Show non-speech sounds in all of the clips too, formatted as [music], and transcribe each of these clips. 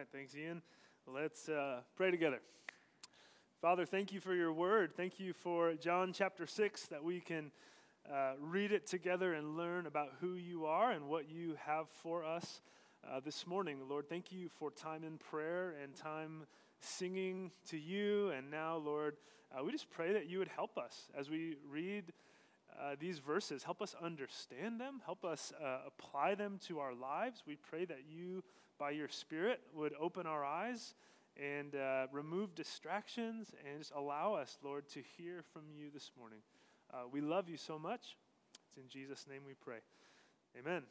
right, thanks, Ian. Let's uh, pray together. Father, thank you for your word. Thank you for John chapter 6 that we can uh, read it together and learn about who you are and what you have for us uh, this morning. Lord, thank you for time in prayer and time singing to you. And now, Lord, uh, we just pray that you would help us as we read. Uh, these verses. Help us understand them. Help us uh, apply them to our lives. We pray that you by your Spirit, would open our eyes and uh, remove distractions and just allow us, Lord, to hear from you this morning. Uh, we love you so much. It's in Jesus' name we pray. Amen.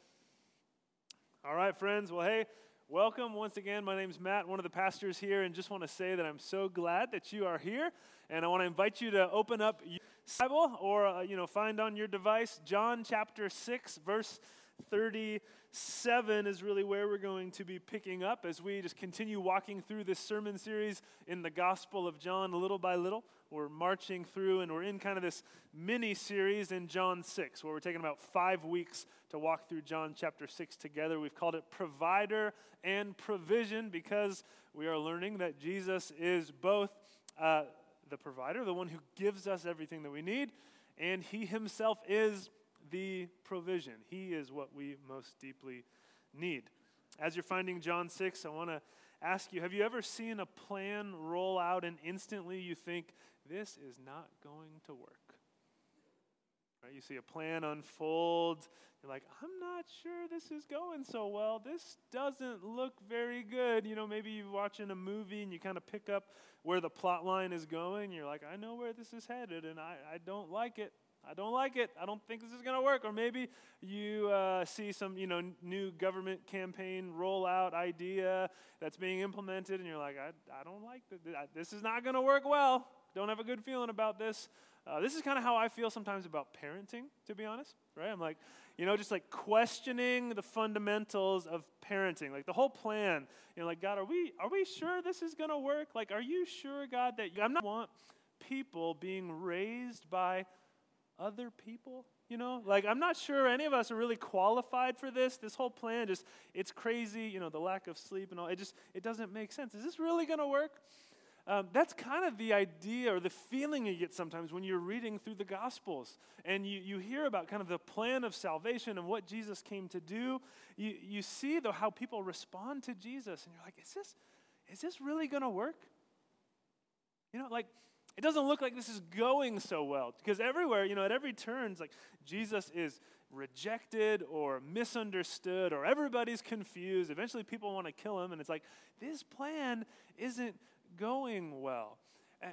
All right, friends. Well, hey, welcome once again. My name is Matt, one of the pastors here, and just want to say that I'm so glad that you are here. And I want to invite you to open up your Bible or, uh, you know, find on your device John chapter 6, verse 37 is really where we're going to be picking up as we just continue walking through this sermon series in the Gospel of John little by little. We're marching through and we're in kind of this mini series in John 6 where we're taking about five weeks to walk through John chapter 6 together. We've called it Provider and Provision because we are learning that Jesus is both uh, the provider, the one who gives us everything that we need, and he himself is the provision. He is what we most deeply need. As you're finding John 6, I want to ask you have you ever seen a plan roll out and instantly you think, this is not going to work? Right? You see a plan unfold. You're like, I'm not sure this is going so well. This doesn't look very good. You know, maybe you're watching a movie and you kind of pick up where the plot line is going. You're like, I know where this is headed and I, I don't like it. I don't like it. I don't think this is going to work. Or maybe you uh, see some, you know, new government campaign rollout idea that's being implemented, and you're like, I, I don't like this. This is not going to work well. Don't have a good feeling about this. Uh, this is kind of how I feel sometimes about parenting, to be honest, right? I'm like, you know, just like questioning the fundamentals of parenting, like the whole plan. You know, like God, are we are we sure this is going to work? Like, are you sure, God, that I'm not want people being raised by other people? You know, like I'm not sure any of us are really qualified for this. This whole plan just, it's crazy, you know, the lack of sleep and all. It just, it doesn't make sense. Is this really going to work? Um, that's kind of the idea or the feeling you get sometimes when you're reading through the Gospels and you, you hear about kind of the plan of salvation and what Jesus came to do. You, you see, though, how people respond to Jesus, and you're like, is this, is this really going to work? You know, like it doesn't look like this is going so well because everywhere, you know, at every turn, it's like Jesus is rejected or misunderstood or everybody's confused. Eventually, people want to kill him, and it's like, this plan isn't going well.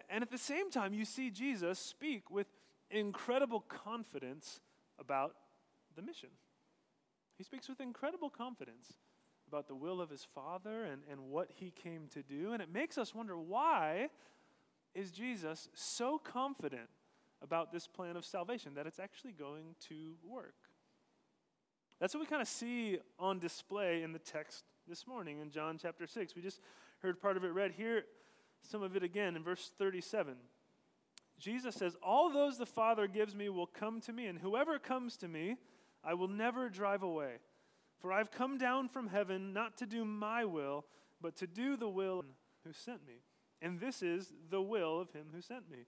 And at the same time, you see Jesus speak with incredible confidence about the mission. He speaks with incredible confidence about the will of his Father and, and what he came to do. And it makes us wonder why is Jesus so confident about this plan of salvation that it's actually going to work? That's what we kind of see on display in the text this morning in John chapter 6. We just heard part of it read here, some of it again in verse 37. Jesus says, All those the Father gives me will come to me, and whoever comes to me, I will never drive away. For I've come down from heaven not to do my will, but to do the will who sent me. And this is the will of him who sent me,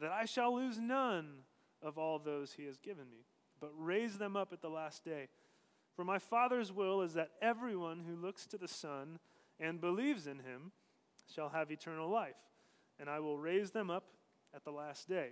that I shall lose none of all those he has given me, but raise them up at the last day. For my Father's will is that everyone who looks to the Son and believes in him shall have eternal life, and I will raise them up at the last day.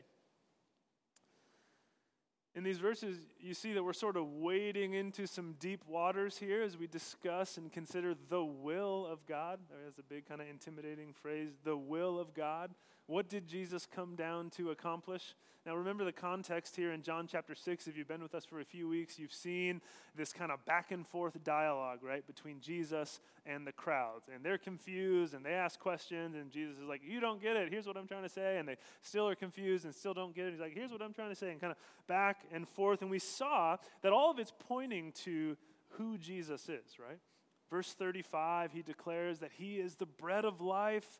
In these verses, you see that we're sort of wading into some deep waters here as we discuss and consider the will of God. That's a big kind of intimidating phrase, the will of God. What did Jesus come down to accomplish? Now, remember the context here in John chapter 6. If you've been with us for a few weeks, you've seen this kind of back and forth dialogue, right, between Jesus and the crowds. And they're confused and they ask questions, and Jesus is like, You don't get it. Here's what I'm trying to say. And they still are confused and still don't get it. He's like, Here's what I'm trying to say. And kind of back and forth. And we saw that all of it's pointing to who Jesus is, right? Verse 35, he declares that he is the bread of life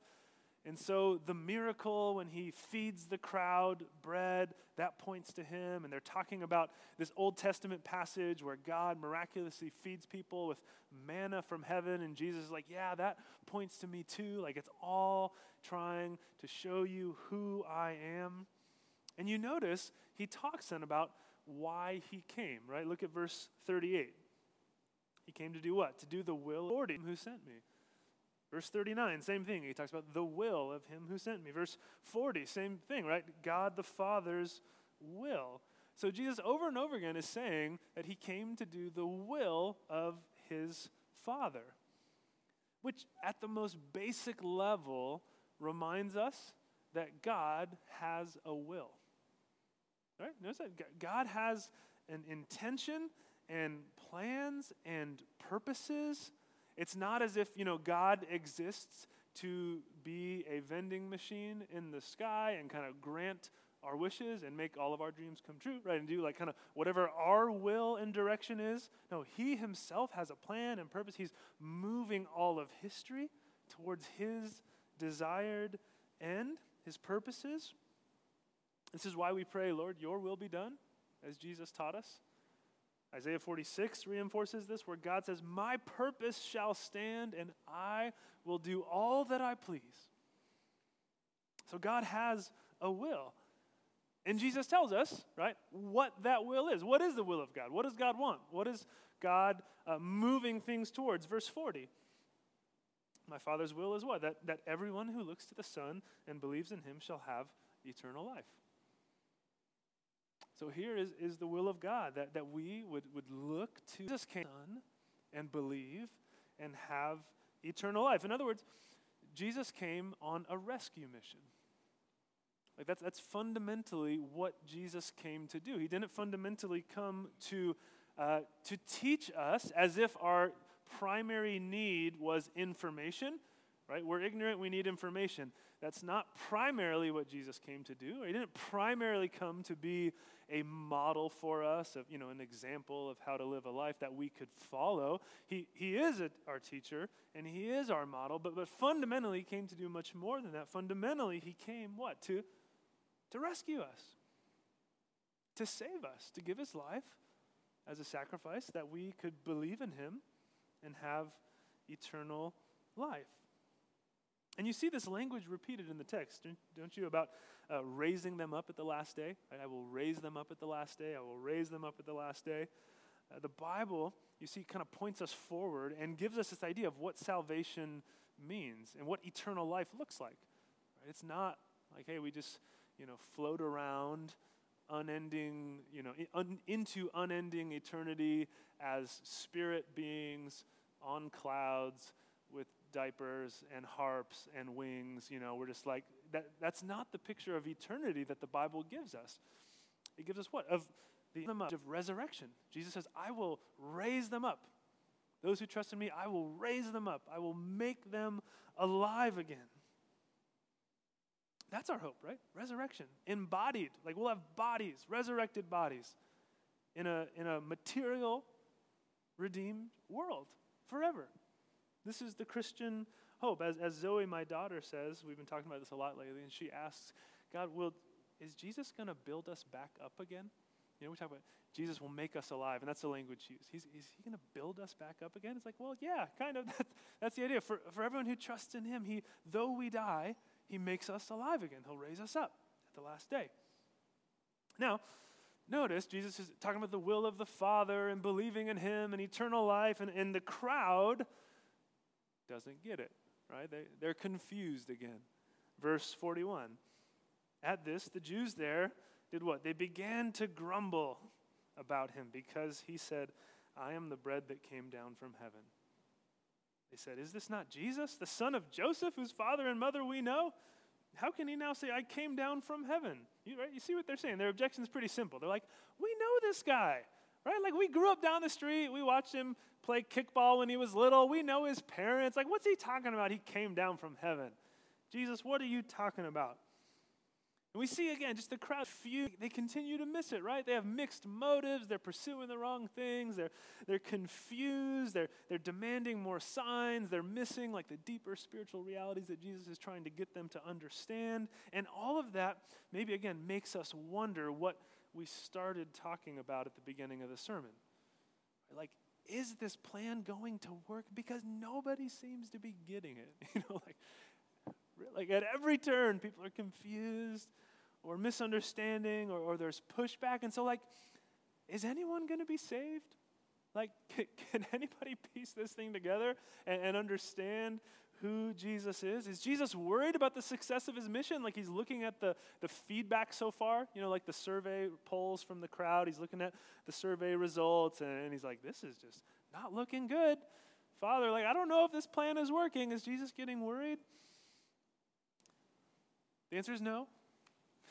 And so the miracle when he feeds the crowd bread, that points to him. And they're talking about this Old Testament passage where God miraculously feeds people with manna from heaven. And Jesus is like, yeah, that points to me too. Like it's all trying to show you who I am. And you notice he talks then about why he came, right? Look at verse 38. He came to do what? To do the will of the Lord who sent me. Verse 39, same thing. He talks about the will of him who sent me. Verse 40, same thing, right? God the Father's will. So Jesus over and over again is saying that he came to do the will of his Father, which at the most basic level reminds us that God has a will. Right? Notice that God has an intention and plans and purposes it's not as if, you know, God exists to be a vending machine in the sky and kind of grant our wishes and make all of our dreams come true, right? And do like kind of whatever our will and direction is. No, He Himself has a plan and purpose. He's moving all of history towards His desired end, His purposes. This is why we pray, Lord, your will be done, as Jesus taught us. Isaiah 46 reinforces this, where God says, My purpose shall stand, and I will do all that I please. So God has a will. And Jesus tells us, right, what that will is. What is the will of God? What does God want? What is God uh, moving things towards? Verse 40. My Father's will is what? That, that everyone who looks to the Son and believes in him shall have eternal life. So here is, is the will of God that, that we would, would look to Jesus Son and believe and have eternal life. In other words, Jesus came on a rescue mission. Like that's, that's fundamentally what Jesus came to do. He didn't fundamentally come to, uh, to teach us as if our primary need was information, right? We're ignorant, we need information. That's not primarily what Jesus came to do. He didn't primarily come to be a model for us of, you know, an example of how to live a life that we could follow. He, he is a, our teacher and he is our model, but, but fundamentally he came to do much more than that. Fundamentally, he came what? To, to rescue us, to save us, to give his life as a sacrifice that we could believe in him and have eternal life. And you see this language repeated in the text, don't you, about uh, raising them up at the last day. I will raise them up at the last day. I will raise them up at the last day. Uh, the Bible, you see, kind of points us forward and gives us this idea of what salvation means and what eternal life looks like. Right? It's not like, hey, we just, you know, float around unending, you know, un, into unending eternity as spirit beings on clouds diapers and harps and wings. You know, we're just like, that, that's not the picture of eternity that the Bible gives us. It gives us what? Of the image of resurrection. Jesus says, I will raise them up. Those who trust in me, I will raise them up. I will make them alive again. That's our hope, right? Resurrection. Embodied. Like we'll have bodies, resurrected bodies, in a, in a material, redeemed world forever. This is the Christian hope. As, as Zoe, my daughter, says, we've been talking about this a lot lately, and she asks, God, will, is Jesus going to build us back up again? You know, we talk about Jesus will make us alive, and that's the language used. He's, is he going to build us back up again? It's like, well, yeah, kind of. [laughs] That, that's the idea. For, for everyone who trusts in him, he, though we die, he makes us alive again. He'll raise us up at the last day. Now, notice Jesus is talking about the will of the Father and believing in him and eternal life, and, and the crowd doesn't get it, right? They, they're confused again. Verse 41 At this, the Jews there did what? They began to grumble about him because he said, I am the bread that came down from heaven. They said, Is this not Jesus, the son of Joseph, whose father and mother we know? How can he now say, I came down from heaven? You, right? you see what they're saying? Their objection is pretty simple. They're like, We know this guy, right? Like, we grew up down the street, we watched him play kickball when he was little. We know his parents. Like, what's he talking about? He came down from heaven. Jesus, what are you talking about? And we see again just the crowd few they continue to miss it, right? They have mixed motives, they're pursuing the wrong things, they're they're confused, they're they're demanding more signs, they're missing like the deeper spiritual realities that Jesus is trying to get them to understand. And all of that maybe again makes us wonder what we started talking about at the beginning of the sermon. Like is this plan going to work because nobody seems to be getting it [laughs] you know like like at every turn, people are confused or misunderstanding or, or there's pushback. And so, like, is anyone going to be saved? Like, can, [laughs] can, anybody piece this thing together and, and understand who Jesus is? Is Jesus worried about the success of his mission? Like, he's looking at the, the feedback so far, you know, like the survey polls from the crowd. He's looking at the survey results and, and he's like, this is just not looking good. Father, like, I don't know if this plan is working. Is Jesus getting worried? The answer is no.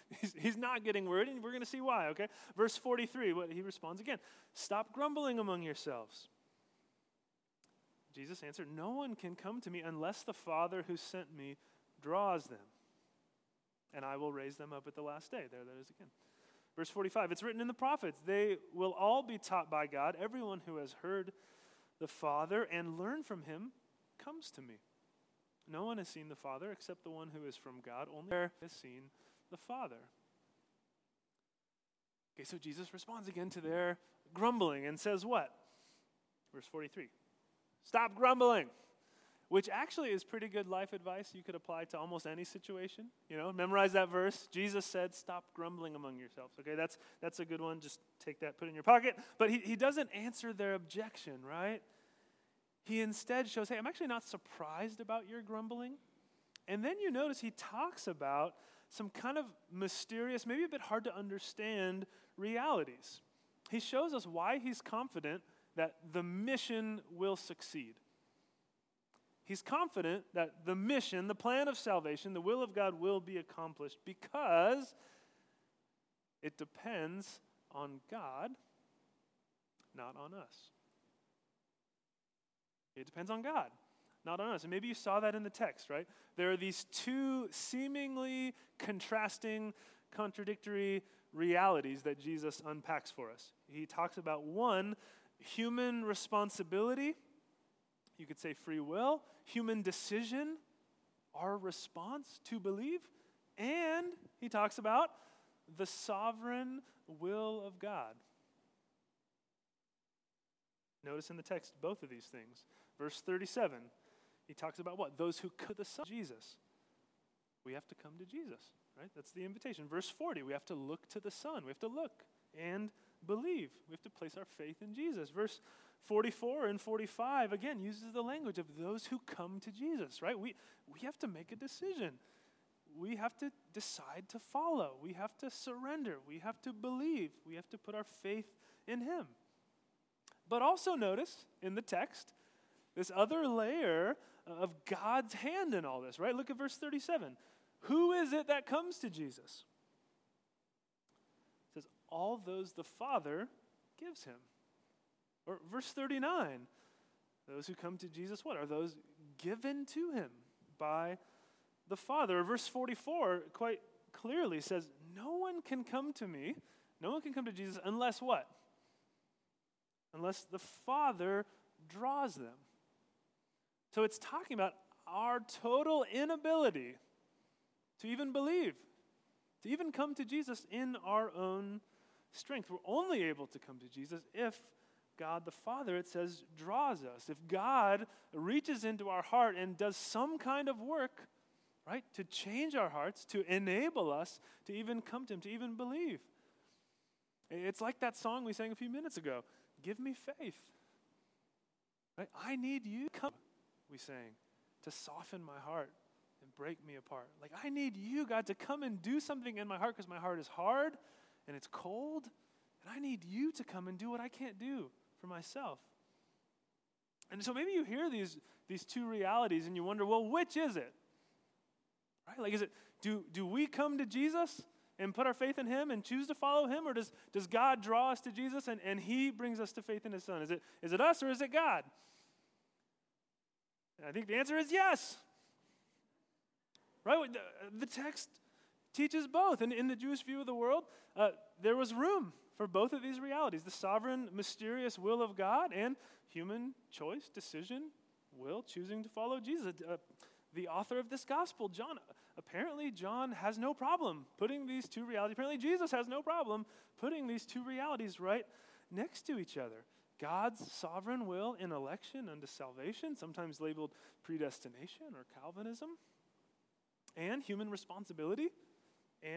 [laughs] He's, he's not getting worried, and we're going to see why, okay? Verse 43, what he responds again Stop grumbling among yourselves. Jesus answered, No one can come to me unless the Father who sent me draws them, and I will raise them up at the last day. There that is again. Verse 45, it's written in the prophets, they will all be taught by God. Everyone who has heard the Father and learned from him comes to me. No one has seen the Father except the one who is from God. Only has seen the Father. Okay, so Jesus responds again to their grumbling and says what? Verse 43 Stop grumbling, which actually is pretty good life advice you could apply to almost any situation. You know, memorize that verse. Jesus said, Stop grumbling among yourselves. Okay, that's, that's a good one. Just take that, put it in your pocket. But he, he doesn't answer their objection, right? He instead shows, hey, I'm actually not surprised about your grumbling. And then you notice he talks about some kind of mysterious, maybe a bit hard to understand realities. He shows us why he's confident that the mission will succeed. He's confident that the mission, the plan of salvation, the will of God will be accomplished because it depends on God, not on us. It depends on God, not on us. And maybe you saw that in the text, right? There are these two seemingly contrasting, contradictory realities that Jesus unpacks for us. He talks about one, human responsibility, you could say free will, human decision, our response to believe, and he talks about the sovereign will of God. Notice in the text both of these things. Verse 37, he talks about what? Those who to the Son, Jesus. We have to come to Jesus, right? That's the invitation. Verse 40, we have to look to the Son. We have to look and believe. We have to place our faith in Jesus. Verse 44 and 45, again, uses the language of those who come to Jesus, right? We, we have to make a decision. We have to decide to follow. We have to surrender. We have to believe. We have to put our faith in Him. But also notice in the text this other layer of God's hand in all this, right? Look at verse 37. Who is it that comes to Jesus? All those the Father gives him. Or verse 39. Those who come to Jesus, what? Are those given to him by the Father? Verse 44 quite clearly says, No one can come to me, no one can come to Jesus unless what? Unless the Father draws them. So it's talking about our total inability to even believe, to even come to Jesus in our own strength. We're only able to come to Jesus if God the Father, it says, draws us. If God reaches into our heart and does some kind of work, right, to change our hearts, to enable us to even come to Him, to even believe. It's like that song we sang a few minutes ago Give me faith. Right? I need you. Come we sang, to soften my heart and break me apart. Like, I need you, God, to come and do something in my heart because my heart is hard and it's cold. And I need you to come and do what I can't do for myself. And so maybe you hear these, these two realities and you wonder, well, which is it? Right? Like, is it, do, do we come to Jesus and put our faith in Him and choose to follow Him? Or does, does God draw us to Jesus and, and He brings us to faith in His Son? Is it, is it us or is it God? I think the answer is yes. Right? The, the text teaches both. And in the Jewish view of the world, uh, there was room for both of these realities the sovereign, mysterious will of God and human choice, decision, will, choosing to follow Jesus. Uh, the author of this gospel, John, apparently John has no problem putting these two realities, apparently Jesus has no problem putting these two realities right next to each other. God's sovereign will in election unto salvation, sometimes labeled predestination or Calvinism, and human responsibility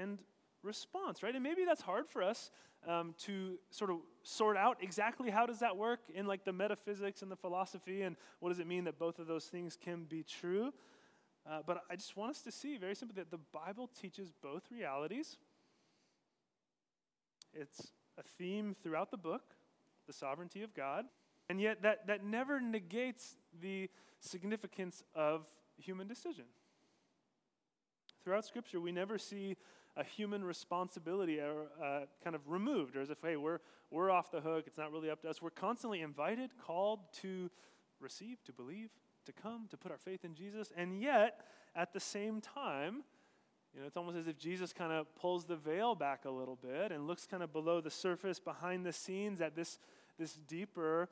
and response, right? And maybe that's hard for us um, to sort of sort out exactly how does that work in like the metaphysics and the philosophy, and what does it mean that both of those things can be true. Uh, but I just want us to see very simply that the Bible teaches both realities. It's a theme throughout the book, the sovereignty of God, and yet that, that never negates the significance of human decision. Throughout Scripture, we never see a human responsibility or, uh, kind of removed, or as if, hey, we're, we're off the hook, it's not really up to us. We're constantly invited, called to receive, to believe, to come, to put our faith in Jesus. And yet, at the same time, you know, it's almost as if Jesus kind of pulls the veil back a little bit and looks kind of below the surface, behind the scenes, at this, this deeper,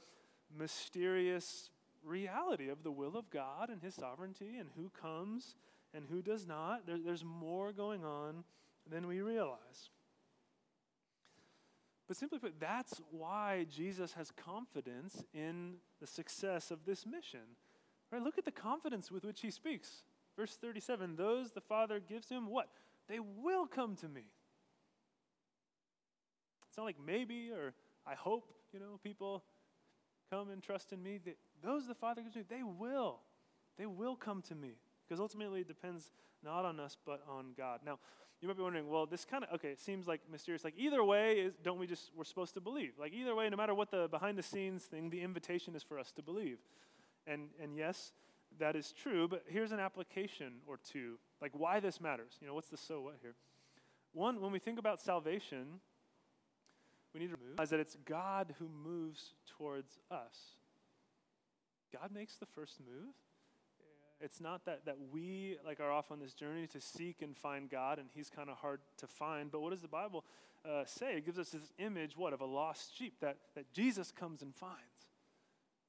mysterious reality of the will of God and His sovereignty and who comes and who does not. There, there's more going on than we realize. But simply put, that's why Jesus has confidence in the success of this mission. Right? Look at the confidence with which he speaks. Verse 37 Those the Father gives him, what? They will come to me. It's not like maybe or I hope, you know, people come and trust in me. Those the Father gives me, they will. They will come to me. Because ultimately it depends not on us, but on God. Now, you might be wondering, well, this kind of, okay, it seems like mysterious. Like either way, is, don't we just, we're supposed to believe. Like either way, no matter what the behind the scenes thing, the invitation is for us to believe. And, and yes, that is true, but here's an application or two, like why this matters. You know, what's the so what here? One, when we think about salvation, we need to realize that it's God who moves towards us. God makes the first move. It's not that, that we like are off on this journey to seek and find God, and He's kind of hard to find. But what does the Bible uh, say? It gives us this image, what, of a lost sheep that, that Jesus comes and finds.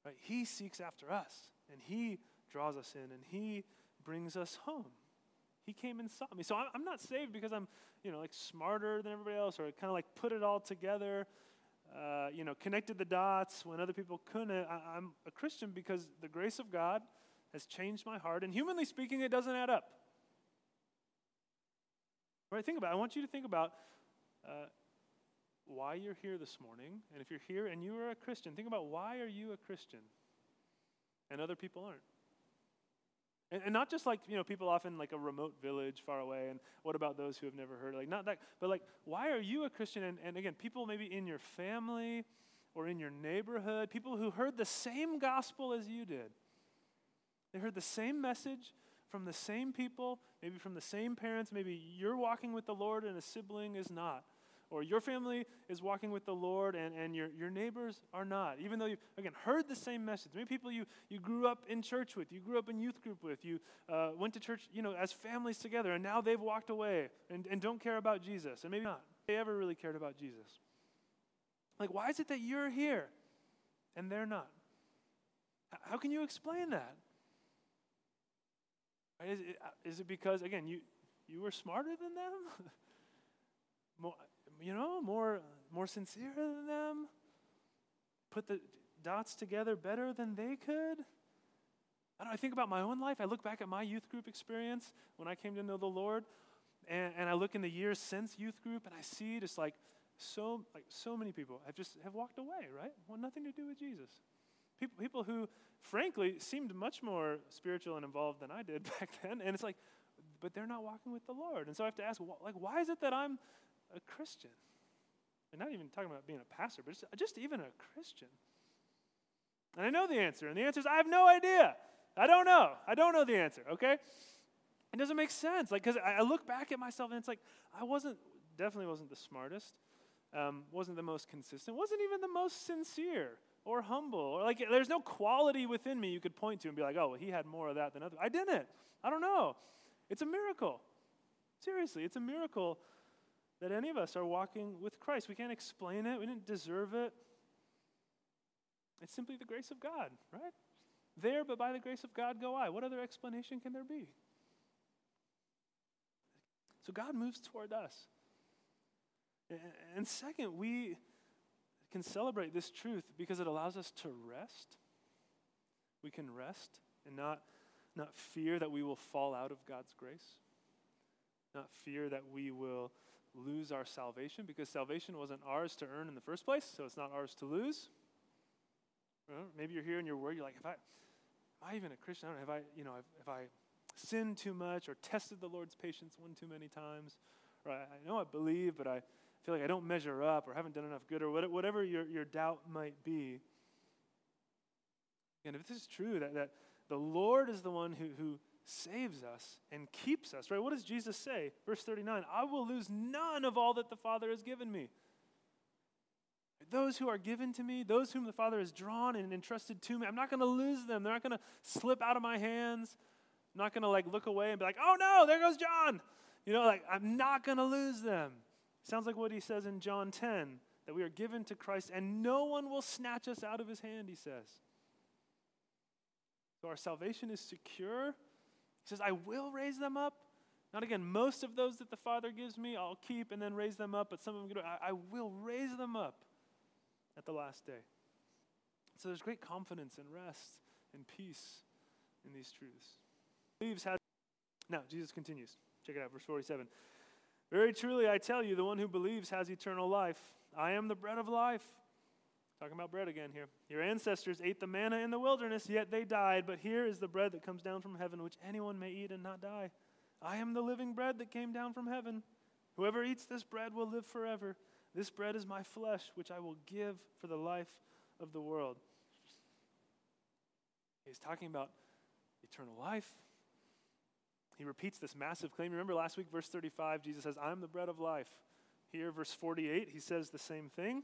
Right? He seeks after us, and He draws us in, and He brings us home. He came and saw me. So I'm, not saved because I'm, you know, like smarter than everybody else, or kind of like put it all together. Uh, you know, connected the dots when other people couldn't. I, I'm a Christian because the grace of God has changed my heart. And humanly speaking, it doesn't add up. Right? Think about it. I want you to think about uh, why you're here this morning. And if you're here and you are a Christian, think about why are you a Christian and other people aren't. And, and, not just like, you know, people often like a remote village far away, and what about those who have never heard? Like, not that, but like, why are you a Christian? And, and again, people maybe in your family or in your neighborhood, people who heard the same gospel as you did. They heard the same message from the same people, maybe from the same parents. Maybe you're walking with the Lord and a sibling is not. Or your family is walking with the Lord and, and your, your neighbors are not. Even though you, again, heard the same message. Maybe people you, you grew up in church with, you grew up in youth group with, you uh, went to church, you know, as families together, and now they've walked away and, and don't care about Jesus. And maybe not. They ever really cared about Jesus. Like, why is it that you're here and they're not? How can you explain that? Is it, uh, it because, again, you, you were smarter than them? [laughs] more, you know, more, more sincere than them? Put the dots together better than they could? I, I think about my own life. I look back at my youth group experience when I came to know the Lord, and, and I look in the years since youth group, and I see just like so, like so many people have just have walked away, right? Want nothing to do with Jesus. People, people who, frankly, seemed much more spiritual and involved than I did [laughs] back then. And it's like, but they're not walking with the Lord. And so I have to ask, like, why is it that I'm a Christian? And not even talking about being a pastor, but just, just even a Christian. And I know the answer. And the answer is, I have no idea. I don't know. I don't know the answer, okay? It doesn't make sense. Like, because I look back at myself and it's like, I wasn't, definitely wasn't the smartest, um, wasn't the most consistent, wasn't even the most sincere or humble or like there's no quality within me you could point to and be like, oh, well, he had more of that than other. I didn't. I don't know. It's a miracle. Seriously, it's a miracle that any of us are walking with Christ. We can't explain it, we didn't deserve it. It's simply the grace of God, right? There, but by the grace of God go I. What other explanation can there be? So God moves toward us. And second, we can celebrate this truth because it allows us to rest. We can rest and not, not fear that we will fall out of God's grace, not fear that we will lose our salvation because salvation wasn't ours to earn in the first place, so it's not ours to lose. maybe you're here and you're worried, you're like, have I, am I even a Christian? I don't know, have I, you know, have I sinned too much or tested the Lord's patience one too many times? Or I, I know I believe, but I feel like I don't measure up or haven't done enough good or whatever your, your doubt might be. And if this is true, that, that the Lord is the one who, who saves us and keeps us, right? What does Jesus say? Verse 39 I will lose none of all that the Father has given me. Those who are given to me, those whom the Father has drawn and entrusted to me, I'm not going to lose them. They're not going to slip out of my hands. I'm not going to like look away and be like, oh no, there goes John. You know, like I'm not going to lose them. Sounds like what he says in John 10 that we are given to Christ and no one will snatch us out of his hand, he says. So our salvation is secure he says, I will raise them up. Not again, most of those that the Father gives me, I'll keep and then raise them up, but some of them, I, will raise them up at the last day. So there's great confidence and rest and peace in these truths. Now Jesus continues. Check it out, verse 47. Very truly I tell you, the one who believes has eternal life. I am the bread of life. Talking about bread again here. Your ancestors ate the manna in the wilderness, yet they died. But here is the bread that comes down from heaven, which anyone may eat and not die. I am the living bread that came down from heaven. Whoever eats this bread will live forever. This bread is my flesh, which I will give for the life of the world. He's talking about eternal life. He repeats this massive claim. Remember last week, verse 35, Jesus says, I'm the bread of life. Here, verse 48, he says the same thing.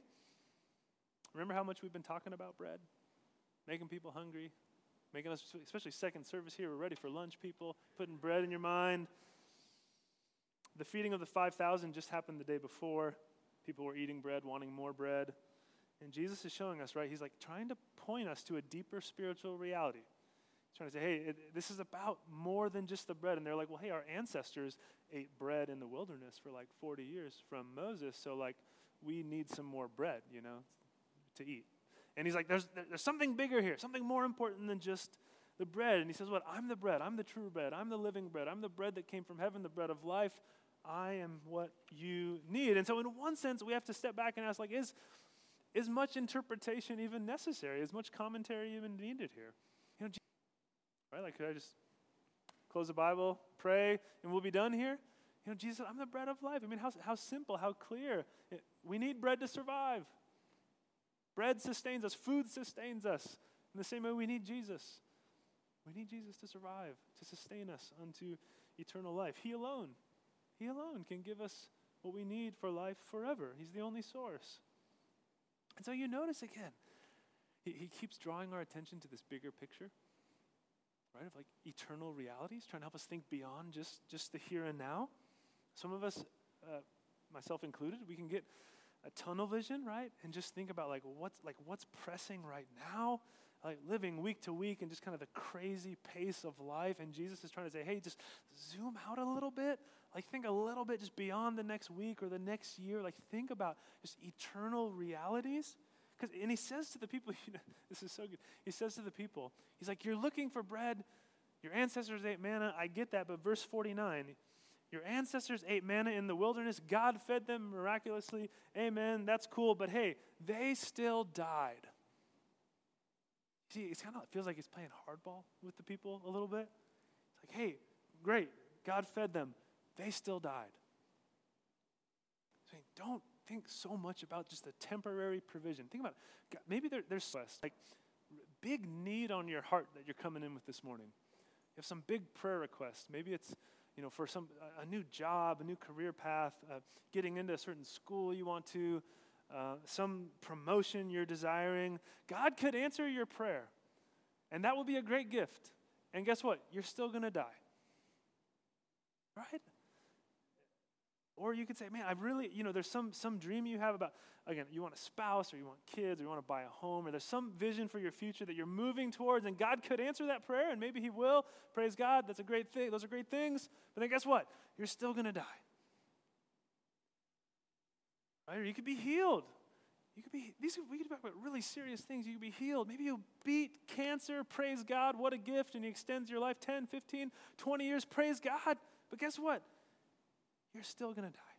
Remember how much we've been talking about bread? Making people hungry, making us, especially second service here, we're ready for lunch, people, putting bread in your mind. The feeding of the 5,000 just happened the day before. People were eating bread, wanting more bread. And Jesus is showing us, right? He's like trying to point us to a deeper spiritual reality. Trying to say, hey, it, this is about more than just the bread. And they're like, well, hey, our ancestors ate bread in the wilderness for like 40 years from Moses. So, like, we need some more bread, you know? to eat. And he's like, there's, there's something bigger here, something more important than just the bread. And he says, What? I'm the bread. I'm the true bread. I'm the living bread. I'm the bread that came from heaven, the bread of life. I am what you need. And so, in one sense, we have to step back and ask, like, is, is much interpretation even necessary? Is much commentary even needed here? You know, right? Like, could I just close the Bible, pray, and we'll be done here? You know, Jesus, I'm the bread of life. I mean, how, how simple, how clear. We need bread to survive. Bread sustains us, food sustains us. In the same way, we need Jesus. We need Jesus to survive, to sustain us unto eternal life. He alone, He alone can give us what we need for life forever. He's the only source. And so you notice again, he, he keeps drawing our attention to this bigger picture, right, of like eternal realities, trying to help us think beyond just, just the here and now. Some of us, uh, myself included, we can get a tunnel vision, right? And just think about like what's like what's pressing right now, like living week to week and just kind of the crazy pace of life. And Jesus is trying to say, hey, just zoom out a little bit. Like think a little bit just beyond the next week or the next year. Like think about just eternal realities. Because and he says to the people, [laughs] you know, this is so good. He says to the people, he's like, You're looking for bread. Your ancestors ate manna. I get that, but verse 49, your ancestors ate manna in the wilderness. God fed them miraculously. Amen. That's cool. But hey, they still died. See, it kind of feels like he's playing hardball with the people a little bit. It's like, hey, great. God fed them. They still died. Saying, don't think so much about just the temporary provision. Think about it. Maybe there, there's like big need on your heart that you're coming in with this morning. You have some big prayer requests. Maybe it's you know, for some a new job, a new career path, uh, getting into a certain school you want to, uh, some promotion you're desiring, God could answer your prayer, and that will be a great gift. And guess what? You're still going to die, right? Or you could say, man, I really, you know, there's some, some dream you have about, again, you want a spouse or you want kids or you want to buy a home or there's some vision for your future that you're moving towards and God could answer that prayer and maybe He will. Praise God. That's a great thing. Those are great things. But then guess what? You're still going to die. Right? Or you could be healed. You could be, these, we could talk about really serious things. You could be healed. Maybe you beat cancer. Praise God. What a gift. And He extends your life 10, 15, 20 years. Praise God. But guess what? You're still going to die.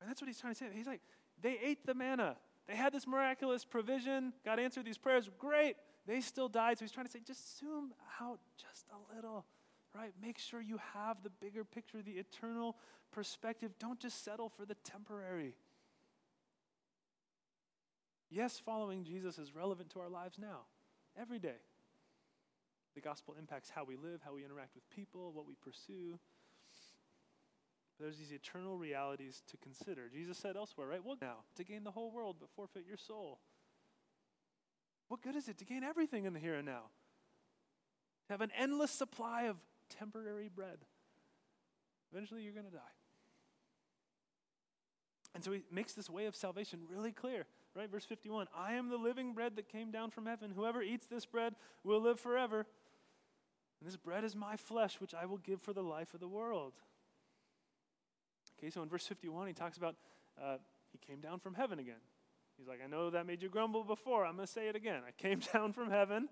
And that's what he's trying to say. He's like, they ate the manna. They had this miraculous provision. God answered these prayers. Great. They still died. So he's trying to say, just zoom out just a little, right? Make sure you have the bigger picture, the eternal perspective. Don't just settle for the temporary. Yes, following Jesus is relevant to our lives now, every day. The gospel impacts how we live, how we interact with people, what we pursue. There's these eternal realities to consider. Jesus said elsewhere, right? What now? To gain the whole world but forfeit your soul. What good is it to gain everything in the here and now? To have an endless supply of temporary bread. Eventually you're going to die. And so he makes this way of salvation really clear, right? Verse 51 I am the living bread that came down from heaven. Whoever eats this bread will live forever. And this bread is my flesh, which I will give for the life of the world. Okay, so in verse 51, he talks about uh, he came down from heaven again. He's like, I know that made you grumble before. I'm going to say it again. I came [laughs] down from heaven,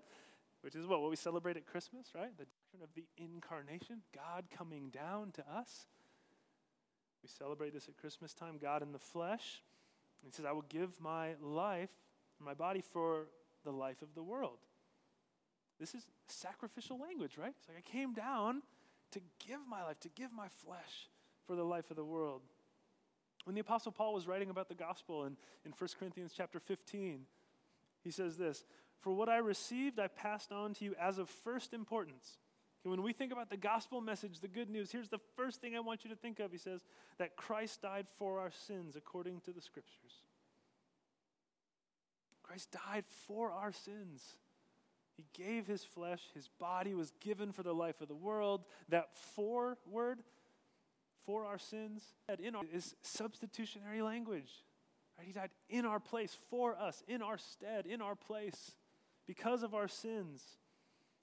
which is what? What we celebrate at Christmas, right? The doctrine of the incarnation, God coming down to us. We celebrate this at Christmas time, God in the flesh. And he says, I will give my life, my body for the life of the world. This is sacrificial language, right? It's like I came down to give my life, to give my flesh for the life of the world. When the Apostle Paul was writing about the gospel in, in 1 Corinthians chapter 15, he says this For what I received, I passed on to you as of first importance. Okay, when we think about the gospel message, the good news, here's the first thing I want you to think of. He says that Christ died for our sins according to the scriptures. Christ died for our sins. He gave his flesh, his body was given for the life of the world. That for word for our sins. In our, is substitutionary language. Right? He died in our place, for us, in our stead, in our place, because of our sins,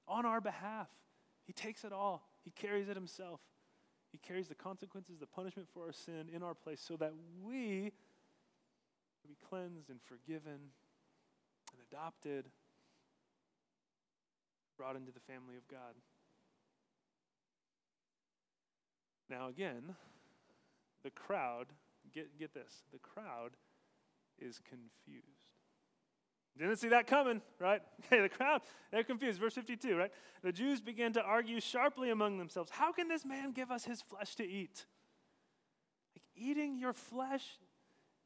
on our behalf. He takes it all, He carries it Himself. He carries the consequences, the punishment for our sin in our place so that we can be cleansed and forgiven and adopted, brought into the family of God. Now, again, the crowd, get, get this, the crowd is confused. Didn't see that coming, right? [laughs] Okay, the crowd, they're confused. Verse 52, right? The Jews began to argue sharply among themselves How can this man give us his flesh to eat? Like, eating your flesh,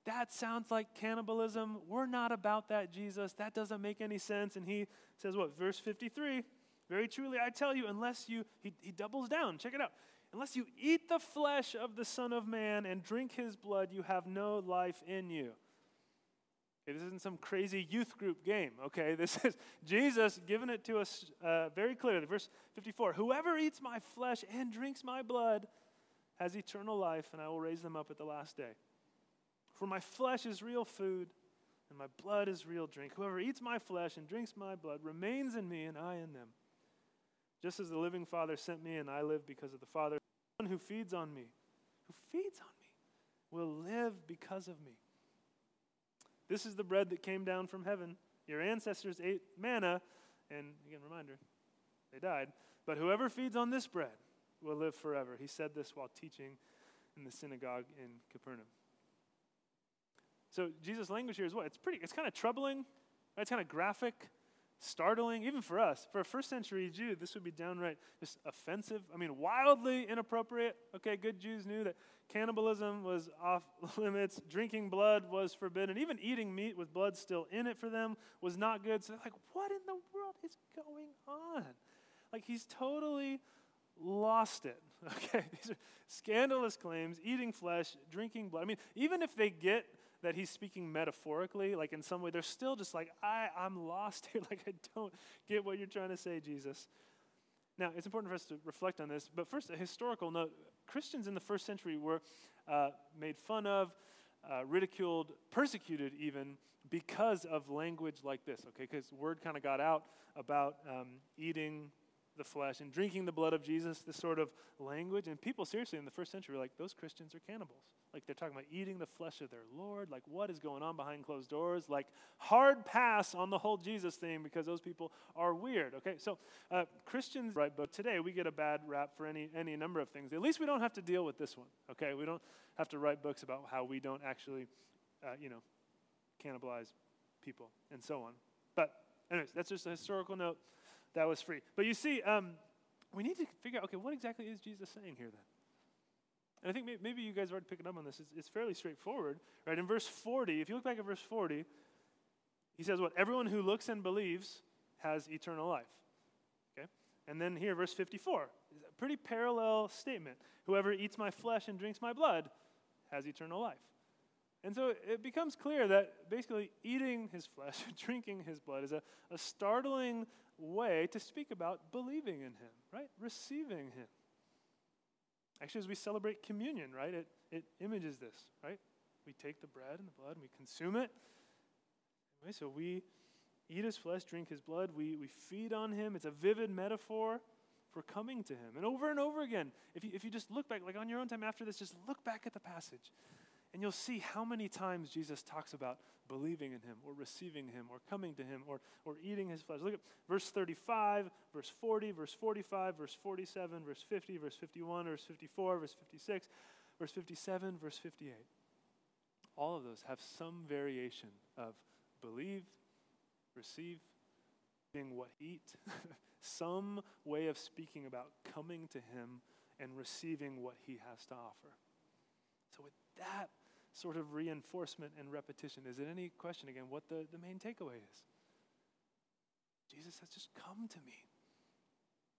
that sounds like cannibalism. We're not about that, Jesus. That doesn't make any sense. And he says, what? Verse 53 Very truly, I tell you, unless you, he, he doubles down. Check it out. Unless you eat the flesh of the Son of Man and drink his blood, you have no life in you. Okay, this isn't some crazy youth group game, okay? [laughs] This is Jesus giving it to us uh, very clearly. Verse 54 Whoever eats my flesh and drinks my blood has eternal life, and I will raise them up at the last day. For my flesh is real food, and my blood is real drink. Whoever eats my flesh and drinks my blood remains in me, and I in them. Just as the living Father sent me, and I live because of the Father one who feeds on me, who feeds on me, will live because of me. This is the bread that came down from heaven. Your ancestors ate manna, and again, reminder, they died. But whoever feeds on this bread will live forever. He said this while teaching in the synagogue in Capernaum. So Jesus' language here is what? It's pretty, it's kind of troubling, it's kind of graphic startling, even for us. For a first century Jew, this would be downright just offensive. I mean, wildly inappropriate. Okay, good Jews knew that cannibalism was off [laughs] limits, drinking blood was forbidden, even eating meat with blood still in it for them was not good. So they're like, what in the world is going on? Like, he's totally lost it. [laughs] Okay, these are scandalous claims, eating flesh, drinking blood. I mean, even if they get that he's speaking metaphorically, like in some way, they're still just like, I, I'm lost here. [laughs] Like, I don't get what you're trying to say, Jesus. Now, it's important for us to reflect on this, but first, a historical note. Christians in the first century were uh, made fun of, uh, ridiculed, persecuted even because of language like this, okay? Because word kind of got out about um, eating the flesh and drinking the blood of Jesus, this sort of language. And people, seriously, in the first century were like, those Christians are cannibals. Like they're talking about eating the flesh of their Lord. Like what is going on behind closed doors? Like hard pass on the whole Jesus thing because those people are weird. Okay, so uh, Christians write books. Today we get a bad rap for any, any number of things. At least we don't have to deal with this one. Okay, we don't have to write books about how we don't actually, uh, you know, cannibalize people and so on. But anyways, that's just a historical note that was free. But you see, um, we need to figure out okay, what exactly is Jesus saying here then? And I think maybe you guys are already picking up on this. It's, it's fairly straightforward, right? In verse 40, if you look back at verse 40, he says, What? Everyone who looks and believes has eternal life. Okay? And then here, verse 54, a pretty parallel statement. Whoever eats my flesh and drinks my blood has eternal life. And so it becomes clear that basically eating his flesh, [laughs] drinking his blood is a, a startling way to speak about believing in him, right? Receiving him. Actually, as we celebrate communion, right, it, it images this, right? We take the bread and the blood and we consume it. So we eat his flesh, drink his blood, we, we feed on him. It's a vivid metaphor for coming to him. And over and over again, if you, if you just look back, like on your own time after this, just look back at the passage. And you'll see how many times Jesus talks about believing in him or receiving him or coming to him or, or eating his flesh. Look at verse 35, verse 40, verse 45, verse 47, verse 50, verse 51, verse 54, verse 56, verse 57, verse 58. All of those have some variation of believe, receive, being what eat, [laughs] some way of speaking about coming to him and receiving what he has to offer. So, with that sort of reinforcement and repetition. Is it any question again what the, the main takeaway is? Jesus says, just come to me.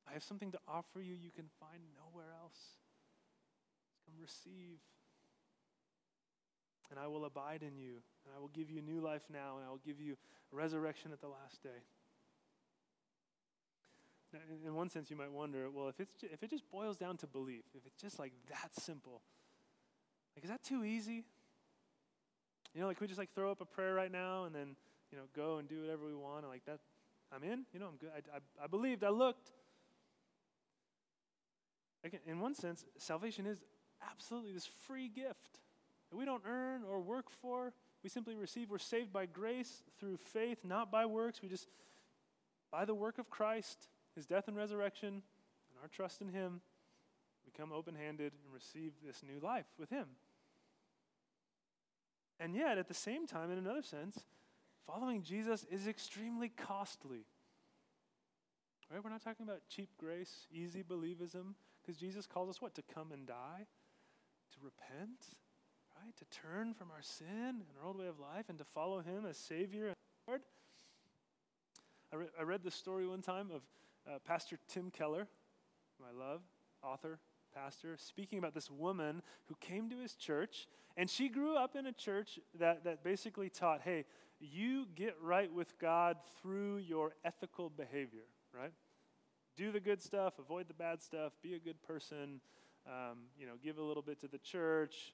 I have something to offer you you can find nowhere else. Come receive. And I will abide in you, and I will give you new life now, and I will give you resurrection at the last day. Now, in one sense, you might wonder well, if, it's, if it just boils down to belief, if it's just like that simple, like, is that too easy? You know, like we just like throw up a prayer right now and then, you know, go and do whatever we want and like that, I'm in. You know, I'm good. I, I, I believed. I looked. Again, in one sense, salvation is absolutely this free gift that we don't earn or work for. We simply receive. We're saved by grace through faith, not by works. We just, by the work of Christ, his death and resurrection, and our trust in him, become open handed and receive this new life with him. And yet, at the same time, in another sense, following Jesus is extremely costly. Right? We're not talking about cheap grace, easy believism, because Jesus calls us what? To come and die, to repent, right? To turn from our sin and our old way of life and to follow Him as Savior and Lord. I, re- I read the story one time of uh, Pastor Tim Keller, I love, author, pastor, speaking about this woman who came to his church, and she grew up in a church that, that basically taught hey, you get right with God through your ethical behavior, right? Do the good stuff, avoid the bad stuff, be a good person, um, you know, give a little bit to the church,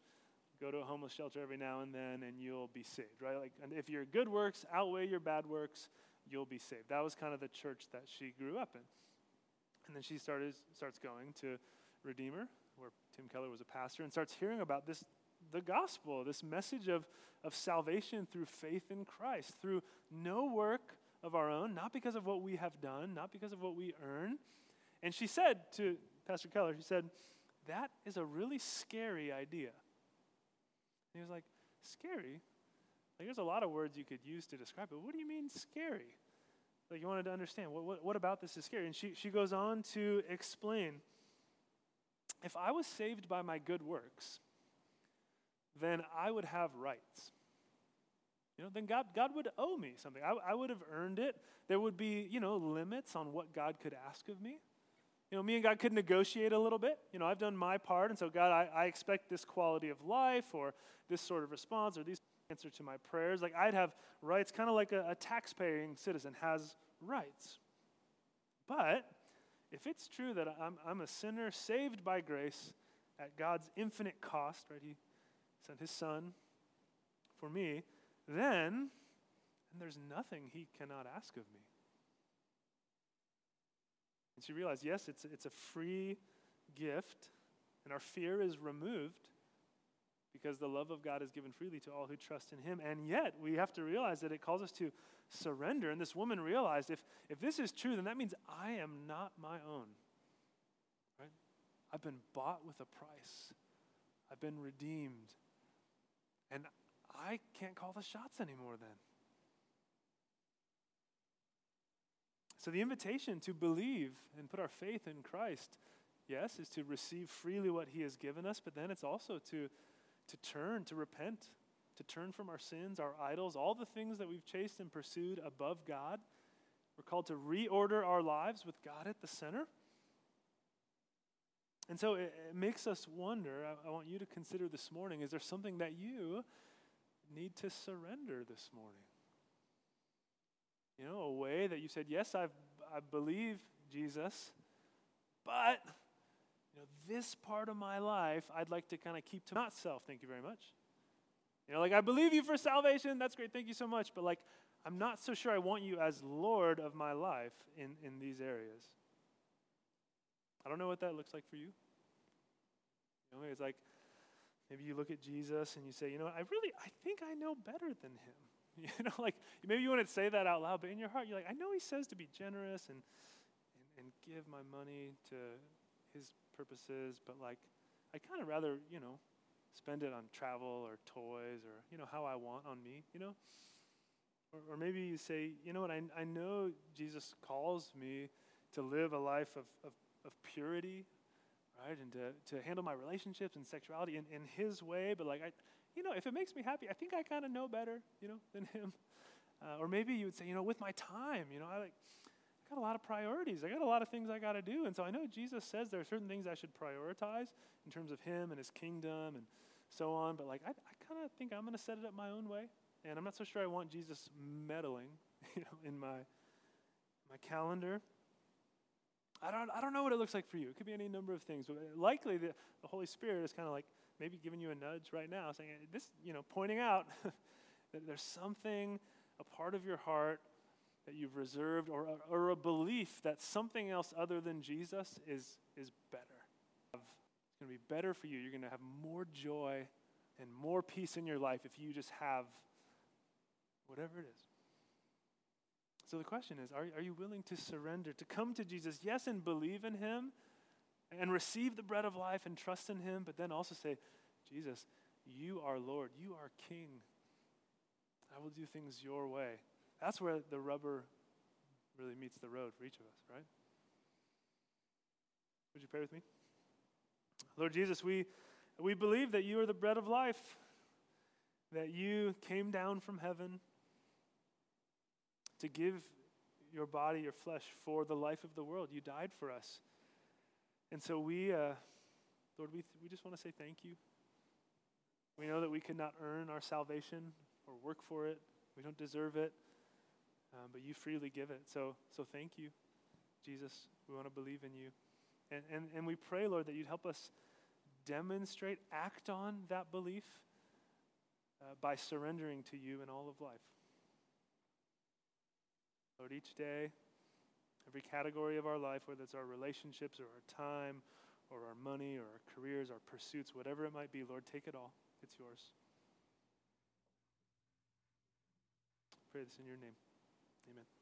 go to a homeless shelter every now and then, and you'll be saved, right? Like, and if your good works outweigh your bad works, you'll be saved. That was kind of the church that she grew up in. And then she started starts going to Redeemer, where Tim Keller was a pastor, and starts hearing about this the gospel, this message of, of salvation through faith in Christ, through no work of our own, not because of what we have done, not because of what we earn. And she said to Pastor Keller, she said, That is a really scary idea. And he was like, Scary? Like, there's a lot of words you could use to describe it. What do you mean scary? Like, you wanted to understand what, what, what about this is scary? And she, she goes on to explain if I was saved by my good works, then I would have rights. You know, then God, God would owe me something. I, I would have earned it. There would be, you know, limits on what God could ask of me. You know, me and God could negotiate a little bit. You know, I've done my part, and so God, I, I expect this quality of life or this sort of response or these answer to my prayers. Like I'd have rights, kind of like a, a tax-paying citizen has rights. But if it's true that I'm, I'm a sinner saved by grace at God's infinite cost, right? He sent his son for me, then and there's nothing he cannot ask of me. And so you realize, yes, it's, it's a free gift, and our fear is removed because the love of God is given freely to all who trust in him. And yet, we have to realize that it calls us to surrender. And this woman realized if, if this is true, then that means I am not my own. Right? I've been bought with a price, I've been redeemed. And I can't call the shots anymore then. So, the invitation to believe and put our faith in Christ, yes, is to receive freely what He has given us, but then it's also to, to turn, to repent, to turn from our sins, our idols, all the things that we've chased and pursued above God. We're called to reorder our lives with God at the center. And so it, it makes us wonder. I, I want you to consider this morning is there something that you need to surrender this morning? You know, a way that you said, Yes, I've, I believe Jesus, but you know, this part of my life I'd like to kind of keep to myself. Thank you very much. You know, like I believe you for salvation. That's great. Thank you so much. But like, I'm not so sure I want you as Lord of my life in, in these areas. I don't know what that looks like for you. You know, it's like maybe you look at Jesus and you say, you know, I really, I think I know better than him. [laughs] You know, like maybe you wouldn't say that out loud, but in your heart, you're like, I know he says to be generous and, and, and give my money to his purposes, but like, I kind of rather, you know, spend it on travel or toys or, you know, how I want on me, you know? Or, or maybe you say, you know what, I, I know Jesus calls me to live a life of, of, of purity, right? And to, to handle my relationships and sexuality in, in his way, but like, I, you know, if it makes me happy, I think I kind of know better, you know, than him. [laughs] Uh, or maybe you would say, you know, with my time, you know, I like, got a lot of priorities. I got a lot of things I got to do. And so I know Jesus says there are certain things I should prioritize in terms of him and his kingdom and so on. But like, I, I kind of think I'm going to set it up my own way. And I'm not so sure I want Jesus meddling, [laughs] you know, in my, my calendar. I don't, I don't know what it looks like for you. It could be any number of things. But likely the, the Holy Spirit is kind of like, maybe giving you a nudge right now, saying this, you know, pointing out [laughs] that there's something, a part of your heart that you've reserved, or, or a belief that something else other than Jesus is, is better. It's going to be better for you. You're going to have more joy and more peace in your life if you just have whatever it is. So the question is are, are you willing to surrender, to come to Jesus, yes, and believe in Him? and receive the bread of life and trust in Him, but then also say, Jesus, you are Lord, you are King. I will do things your way. That's where the rubber really meets the road for each of us, right? Would you pray with me? Lord Jesus, we, we believe that you are the bread of life, that you came down from heaven to give your body, your flesh, for the life of the world. You died for us. And so we, uh, Lord, we, th- we just want to say thank you. We know that we could not earn our salvation or work for it. We don't deserve it, um, but you freely give it. So, so thank you, Jesus. We want to believe in you. And, and, and we pray, Lord, that you'd help us demonstrate, act on that belief uh, by surrendering to you in all of life. Lord, each day, Every category of our life, whether it's our relationships or our time or our money or our careers, our pursuits, whatever it might be, Lord, take it all. It's yours. Pray this in your name. Amen.